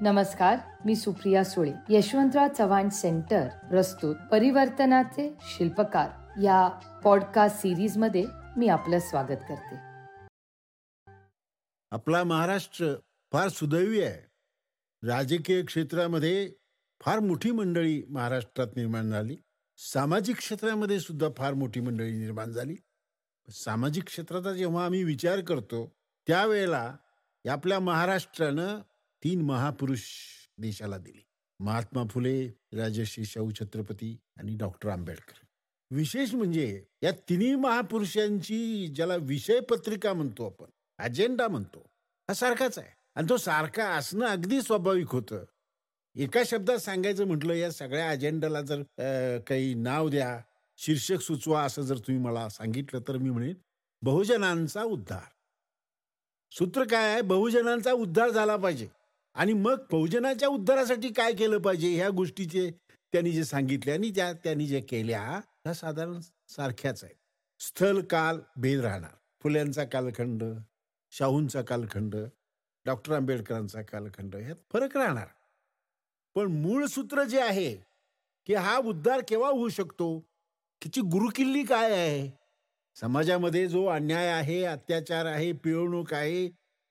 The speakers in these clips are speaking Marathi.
नमस्कार मी सुप्रिया सुळे यशवंतराव चव्हाण सेंटर प्रस्तुत परिवर्तनाचे शिल्पकार. या पॉडकास्ट सिरीजमध्ये मी आपलं स्वागत करते. आपला महाराष्ट्र फार सुदैवी आहे. राजकीय क्षेत्रामध्ये फार मोठी मंडळी महाराष्ट्रात निर्माण झाली. सामाजिक क्षेत्रामध्ये सुद्धा फार मोठी मंडळी निर्माण झाली. सामाजिक क्षेत्राचा जेव्हा आम्ही विचार करतो त्यावेळेला आपल्या महाराष्ट्रानं तीन महापुरुष देशाला दिले. महात्मा फुले राजश्री शाहू छत्रपती आणि डॉक्टर आंबेडकर. विशेष म्हणजे या तिन्ही महापुरुषांची ज्याला विषय पत्रिका म्हणतो आपण अजेंडा म्हणतो हा सारखाच आहे. आणि तो सारखा असणं अगदी स्वाभाविक होतं. एका शब्दात सांगायचं म्हटलं या सगळ्या अजेंडाला जर काही नाव द्या शीर्षक सुचवा असं जर तुम्ही मला सांगितलं तर मी म्हणेन बहुजनांचा उद्धार. सूत्र काय आहे? बहुजनांचा उद्धार झाला पाहिजे. आणि मग बहुजनाच्या उद्धारासाठी काय केलं पाहिजे ह्या गोष्टीचे त्यांनी जे सांगितले आणि त्या त्यांनी जे केल्या ह्या साधारण सारख्याच आहेत. स्थल काल भेद राहणार. फुल्यांचा कालखंड शाहूंचा कालखंड डॉक्टर आंबेडकरांचा कालखंड ह्यात फरक राहणार. पण मूळ सूत्र जे आहे की हा उद्धार केव्हा होऊ शकतो? तिची गुरुकिल्ली काय आहे? समाजामध्ये जो अन्याय आहे अत्याचार आहे पिळवणूक आहे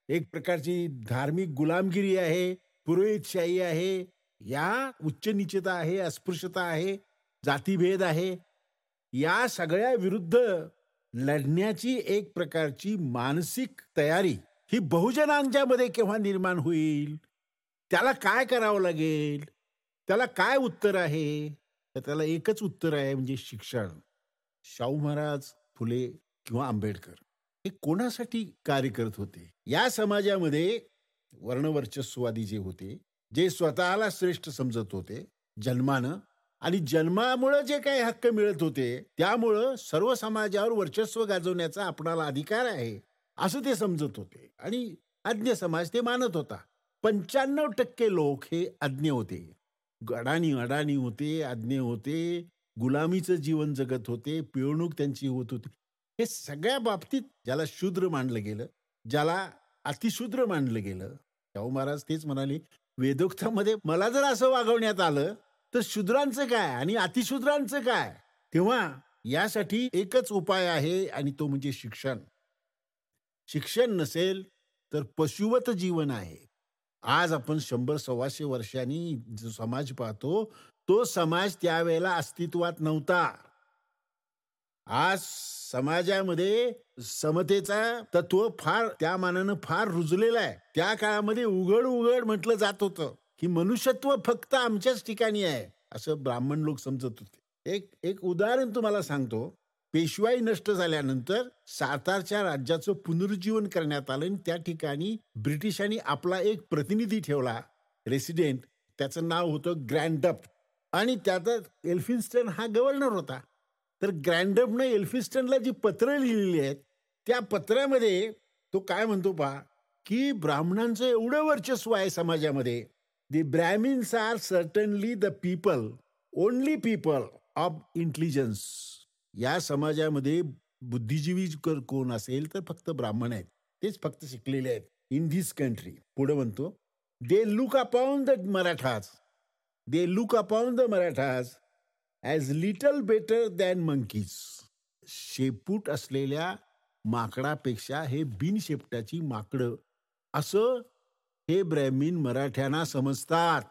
एक प्रकारची धार्मिक गुलामगिरी आहे पुरोहितशाही आहे या उच्च निचता आहे अस्पृश्यता आहे जातीभेद आहे या सगळ्या विरुद्ध लढण्याची एक प्रकारची मानसिक तयारी ही बहुजनांच्या मध्ये केव्हा निर्माण होईल? त्याला काय करावं लागेल? त्याला काय उत्तर आहे? तर त्याला एकच उत्तर आहे म्हणजे शिक्षण. शाहू महाराज फुले किंवा आंबेडकर. हे कोणासाठी कार्य करत होते? या समाजामध्ये वर्णवर्चस्ववादी जे होते जे स्वतःला श्रेष्ठ समजत होते जन्मानं आणि जन्मामुळं जे काही हक्क मिळत होते त्यामुळं सर्व समाजावर वर्चस्व गाजवण्याचा आपणाला अधिकार आहे असं ते समजत होते. आणि अज्ञ समाज ते मानत होता. पंच्याण्णव टक्के लोक हे अज्ञ होते. अडाणी अडाणी होते अज्ञ होते गुलामीचं जीवन जगत होते पिळवणूक त्यांची होत होती. हे सगळ्या बाबतीत ज्याला शूद्र मानलं गेलं ज्याला अतिशूद्र मानलं गेलं शाहू महाराज तेच म्हणाले वेदोक्तामध्ये मला जर असं वागवण्यात आलं तर शूद्रांचं काय आणि अतिशूद्रांचं काय? तेव्हा यासाठी एकच उपाय आहे आणि तो म्हणजे शिक्षण. शिक्षण नसेल तर पशुवत जीवन आहे. आज आपण शंभर सव्वाशे वर्षांनी जो समाज पाहतो तो समाज त्यावेळेला अस्तित्वात नव्हता. आज समाजामध्ये समतेचा तत्व फार त्या मानानं फार रुजलेलं आहे. त्या काळामध्ये उघड उघड म्हटलं जात होतं की मनुष्यत्व फक्त आमच्याच ठिकाणी आहे असं ब्राह्मण लोक समजत होते. एक एक उदाहरण तुम्हाला सांगतो. पेशवाई नष्ट झाल्यानंतर सातारच्या राज्याचं पुनरुज्जीवन करण्यात आलं आणि त्या ठिकाणी ब्रिटिशांनी आपला एक प्रतिनिधी ठेवला रेसिडेंट. त्याचं नाव होतं ग्रँडअप आणि त्यात एल्फिन्स्टन हा गव्हर्नर होता. तर ग्रँडमनं एल्फिस्टनला जी पत्र लिहिलेली आहेत त्या पत्रामध्ये तो काय म्हणतो पहा की ब्राह्मणांचं एवढं वर्चस्व आहे समाजामध्ये. The Brahmins are certainly the people only people of intelligence या समाजामध्ये बुद्धिजीवी कोण असेल तर फक्त ब्राह्मण आहेत. तेच फक्त शिकलेले आहेत इन धिस कंट्री पुढे म्हणतो they look upon the Marathas they look upon the Marathas as little better than monkeys शेपूट असलेल्या माकडापेक्षा हे बिनशेपटाची माकडं असं हे ब्रॅमिन मराठ्यांना समजतात.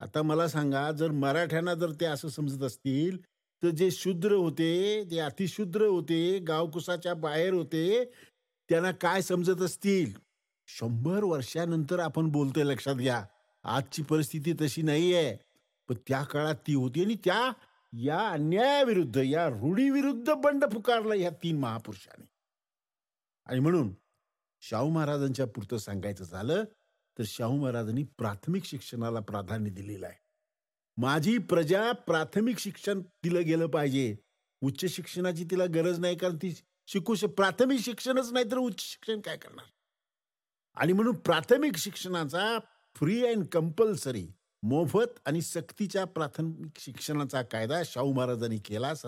आता मला सांगा जर मराठ्यांना जर ते असं समजत असतील तर जे शूद्र होते जे अतिशूद्र होते गावकुसाच्या बाहेर होते त्यांना काय समजत असतील? शंभर वर्षानंतर आपण बोलतोय लक्षात घ्या. आजची परिस्थिती तशी नाही आहे पण त्या काळात ती होती आणि त्या या अन्यायाविरुद्ध या रूढीविरुद्ध बंड पुकारला या तीन महापुरुषांनी. आणि म्हणून शाहू महाराजांच्या पुरतं सांगायचं झालं तर शाहू महाराजांनी प्राथमिक शिक्षणाला प्राधान्य दिलेलं आहे. माझी प्रजा प्राथमिक शिक्षण दिलं गेलं पाहिजे. उच्च शिक्षणाची तिला गरज नाही कारण ती शिकू शक प्राथमिक शिक्षणच नाही तर उच्च शिक्षण काय करणार? आणि म्हणून प्राथमिक शिक्षणाचा फ्री अँड कंपल्सरी मोफत आणि सक्तीच्या प्राथमिक शिक्षणाचा कायदा शाहू महाराजांनी केला सत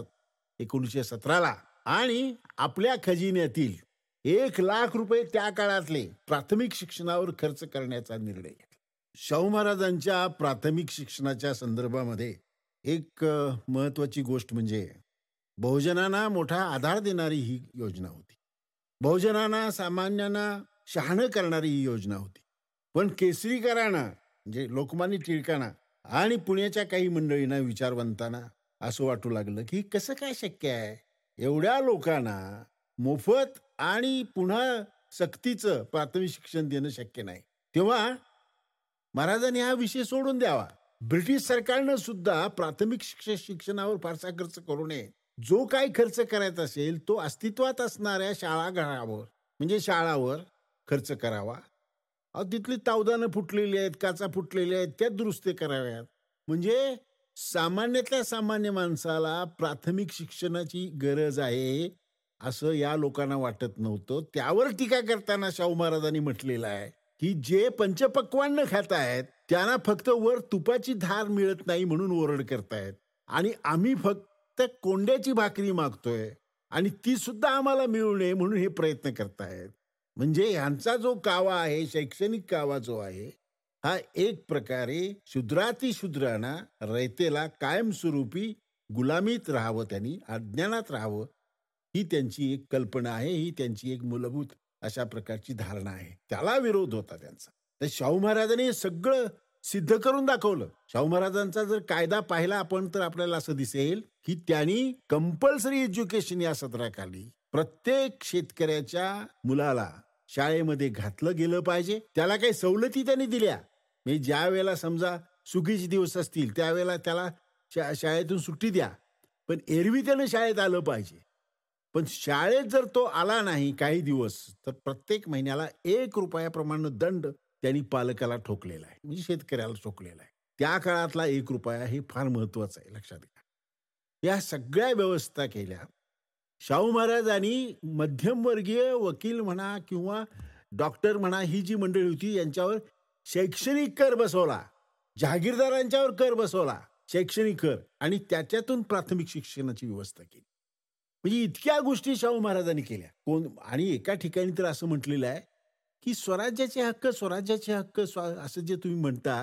एकोणीसशे सतराला. आणि आपल्या खजिन्यातील एक लाख रुपये त्या काळातले प्राथमिक शिक्षणावर खर्च करण्याचा निर्णय घेतला. शाहू महाराजांच्या प्राथमिक शिक्षणाच्या संदर्भामध्ये एक महत्वाची गोष्ट म्हणजे बहुजनांना मोठा आधार देणारी ही योजना होती. बहुजनांना सामान्यांना शहाणं करणारी ही योजना होती. पण केसरीकरांना म्हणजे लोकमान्य टिळकांना आणि पुण्याच्या काही मंडळींना विचारवंतांना असं वाटू लागलं की कसं काय शक्य आहे? एवढ्या लोकांना मोफत आणि पुन्हा सक्तीचं प्राथमिक शिक्षण देणं शक्य नाही. तेव्हा महाराजांनी हा विषय सोडून द्यावा. ब्रिटिश सरकारनं सुद्धा प्राथमिक शिक्षण शिक्षणावर फारसा खर्च करू नये. जो काही खर्च करायचा असेल तो अस्तित्वात असणाऱ्या शाळा घरावर म्हणजे शाळावर खर्च करावा. अहो तिथली तावदानं फुटलेली आहेत काचा फुटलेल्या आहेत त्या दुरुस्ती कराव्यात. म्हणजे सामान्यातल्या सामान्य माणसाला प्राथमिक शिक्षणाची गरज आहे असं या लोकांना वाटत नव्हतं. त्यावर टीका करताना शाहू महाराजांनी म्हटलेलं आहे की जे पंचपक्वान्न खात आहेत त्यांना फक्त वर तुपाची धार मिळत नाही म्हणून ओरड करतायत. आणि आम्ही फक्त कोंड्याची भाकरी मागतोय आणि ती सुद्धा आम्हाला मिळू नये म्हणून हे प्रयत्न करतायत. म्हणजे ह्यांचा जो कावा आहे शैक्षणिक कावा जो आहे हा एक प्रकारे शुद्रातिशुद्रांना रयतेला कायमस्वरूपी गुलामीत राहावं त्यांनी अज्ञानात राहावं ही त्यांची एक कल्पना आहे ही त्यांची एक मूलभूत अशा प्रकारची धारणा आहे. त्याला विरोध होता त्यांचा. तर शाहू महाराजांनी सगळं सिद्ध करून दाखवलं. शाहू महाराजांचा जर कायदा पाहिला आपण तर आपल्याला असं दिसेल की त्यांनी कंपल्सरी एज्युकेशन या सत्राखाली प्रत्येक शेतकऱ्याच्या मुलाला शाळेमध्ये घातलं गेलं पाहिजे. त्याला काही सवलती त्यांनी दिल्या. म्हणजे ज्या वेळेला समजा सुगीचे दिवस असतील त्यावेळेला त्याला शा शाळेतून सुट्टी द्या. पण एरवी त्यानं शाळेत आलं पाहिजे. पण शाळेत जर तो आला नाही काही दिवस तर प्रत्येक महिन्याला एक रुपयाप्रमाणे दंड त्यांनी पालकाला ठोकलेला आहे. म्हणजे शेतकऱ्याला ठोकलेला आहे. त्या काळातला एक रुपया हे फार महत्वाचं आहे लक्षात घ्या. या सगळ्या व्यवस्था केल्या शाहू महाराजांनी मध्यमवर्गीय वकील म्हणा किंवा डॉक्टर म्हणा ही जी मंडळी होती यांच्यावर शैक्षणिक कर बसवला. जहागीरदारांच्यावर कर बसवला शैक्षणिक कर. आणि त्याच्यातून प्राथमिक शिक्षणाची व्यवस्था केली. म्हणजे इतक्या गोष्टी शाहू महाराजांनी केल्या. कोण आणि एका ठिकाणी तर असं म्हटलेलं आहे की स्वराज्याचे हक्क स्वराज्याचे हक्क असं जे तुम्ही म्हणता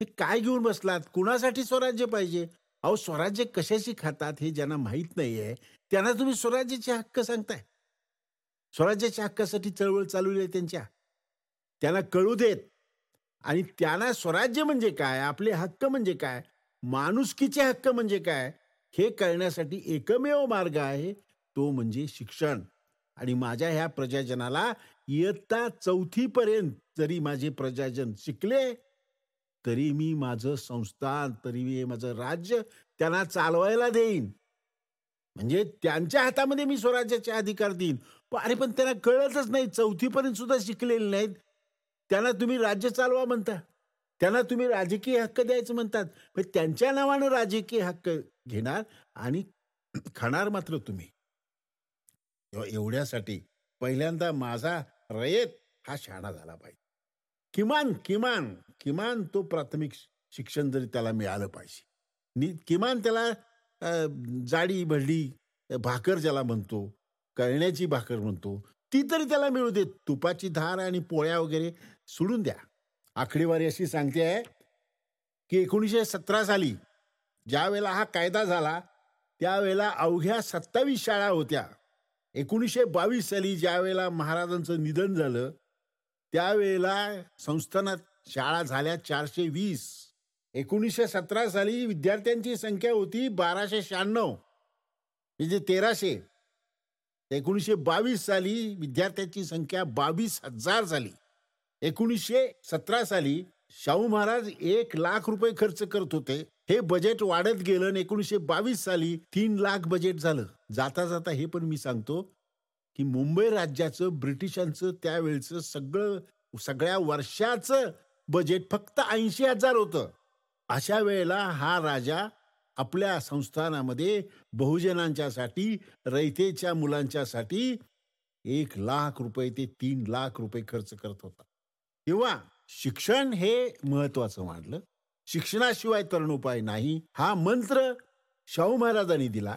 हे काय घेऊन बसलात? कुणासाठी स्वराज्य पाहिजे? अहो स्वराज्य कशाशी खातात हे ज्यांना माहीत नाहीये. त्यांना तुम्ही स्वराज्याचे हक्क सांगताय. स्वराज्याच्या हक्कासाठी चळवळ चालवली आहे त्यांच्या. त्यांना कळू देत. आणि त्यांना स्वराज्य म्हणजे काय? आपले हक्क म्हणजे काय? माणुसकीचे हक्क म्हणजे काय? हे कळण्यासाठी एकमेव मार्ग आहे तो म्हणजे शिक्षण. आणि माझ्या ह्या प्रजाजनाला इयत्ता चौथीपर्यंत जरी माझे प्रजाजन शिकले तरी मी माझं संस्थान तरी मी माझं राज्य त्यांना चालवायला देईन. म्हणजे त्यांच्या हातामध्ये मी स्वराज्याचे अधिकार देईन. अरे पण त्यांना कळतच नाही चौथीपर्यंत सुद्धा शिकलेले नाहीत. त्यांना तुम्ही राज्य चालवा म्हणता. त्यांना तुम्ही राजकीय हक्क द्यायचं म्हणतात. त्यांच्या नावानं राजकीय हक्क घेणार आणि खाणार मात्र तुम्ही. एवढ्यासाठी पहिल्यांदा माझा रयत हा शाणा झाला पाहिजे. किमान किमान किमान तो प्राथमिक शिक्षण जरी त्याला मिळालं पाहिजे. किमान त्याला जाडी भरडी भाकर ज्याला म्हणतो कळण्याची भाकर म्हणतो ती तरी त्याला मिळू दे तुपाची धार आणि पोळ्या वगैरे सोडून द्या. आकडेवारी अशी सांगते आहे की एकोणीसशे सतरा साली ज्या वेळेला हा कायदा झाला त्यावेळेला अवघ्या सत्तावीस शाळा होत्या. एकोणीसशे बावीस साली ज्या वेळेला महाराजांचं निधन झालं त्यावेळेला संस्थानात शाळा झाल्या चारशे वीस. एकोणीसशे सतरा साली विद्यार्थ्यांची संख्या होती बाराशे शहाण्णव. म्हणजे तेराशे. एकोणीसशे बावीस साली विद्यार्थ्यांची संख्या बावीस हजार झाली. एकोणीसशे सतरा साली शाहू महाराज एक लाख रुपये खर्च करत होते. हे बजेट वाढत गेलं आणि एकोणीसशे बावीस साली तीन लाख बजेट झालं. जाता जाता हे पण मी सांगतो की मुंबई राज्याचं ब्रिटिशांचं त्यावेळचं सगळं सगळ्या वर्षाचं बजेट फक्त ऐंशी हजार होतं. अशा वेळेला हा राजा आपल्या संस्थानामध्ये बहुजनांच्यासाठी रयतेच्या मुलांच्यासाठी एक लाख रुपये ते तीन लाख रुपये खर्च करत होता. तेव्हा शिक्षण हे महत्वाचं मानलं शिक्षणाशिवाय तरुणोपाय नाही. हा मंत्र शाहू महाराजांनी दिला.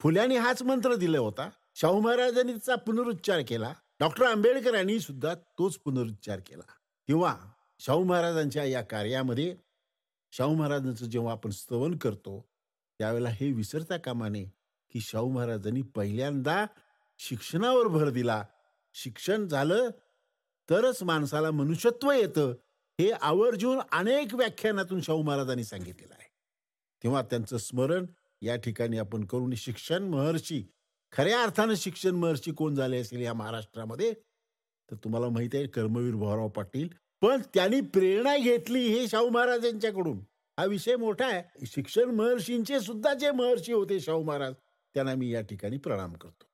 फुल्याने हाच मंत्र दिला होता. शाहू महाराजांनीचा पुनरुच्चार केला. डॉक्टर आंबेडकरांनी सुद्धा तोच पुनरुच्चार केला. किंवा शाहू महाराजांच्या या कार्यामध्ये शाहू महाराजांचं जेव्हा आपण स्तवन करतो त्यावेळेला हे विसरता कामा नये की शाहू महाराजांनी पहिल्यांदा शिक्षणावर भर दिला. शिक्षण झालं तरच माणसाला मनुष्यत्व येतं हे आवर्जून अनेक व्याख्यानातून शाहू महाराजांनी सांगितलेलं आहे. तेव्हा त्यांचं स्मरण या ठिकाणी आपण करून शिक्षण महर्षी खऱ्या अर्थानं शिक्षण महर्षी कोण झाले असेल या महाराष्ट्रामध्ये? तर तुम्हाला माहिती आहे कर्मवीर भाऊराव पाटील पण त्यांनी प्रेरणा घेतली हे शाहू महाराज यांच्याकडून हा विषय मोठा आहे. शिक्षण महर्षींचे सुद्धा जे महर्षी होते शाहू महाराज त्यांना मी या ठिकाणी प्रणाम करतो.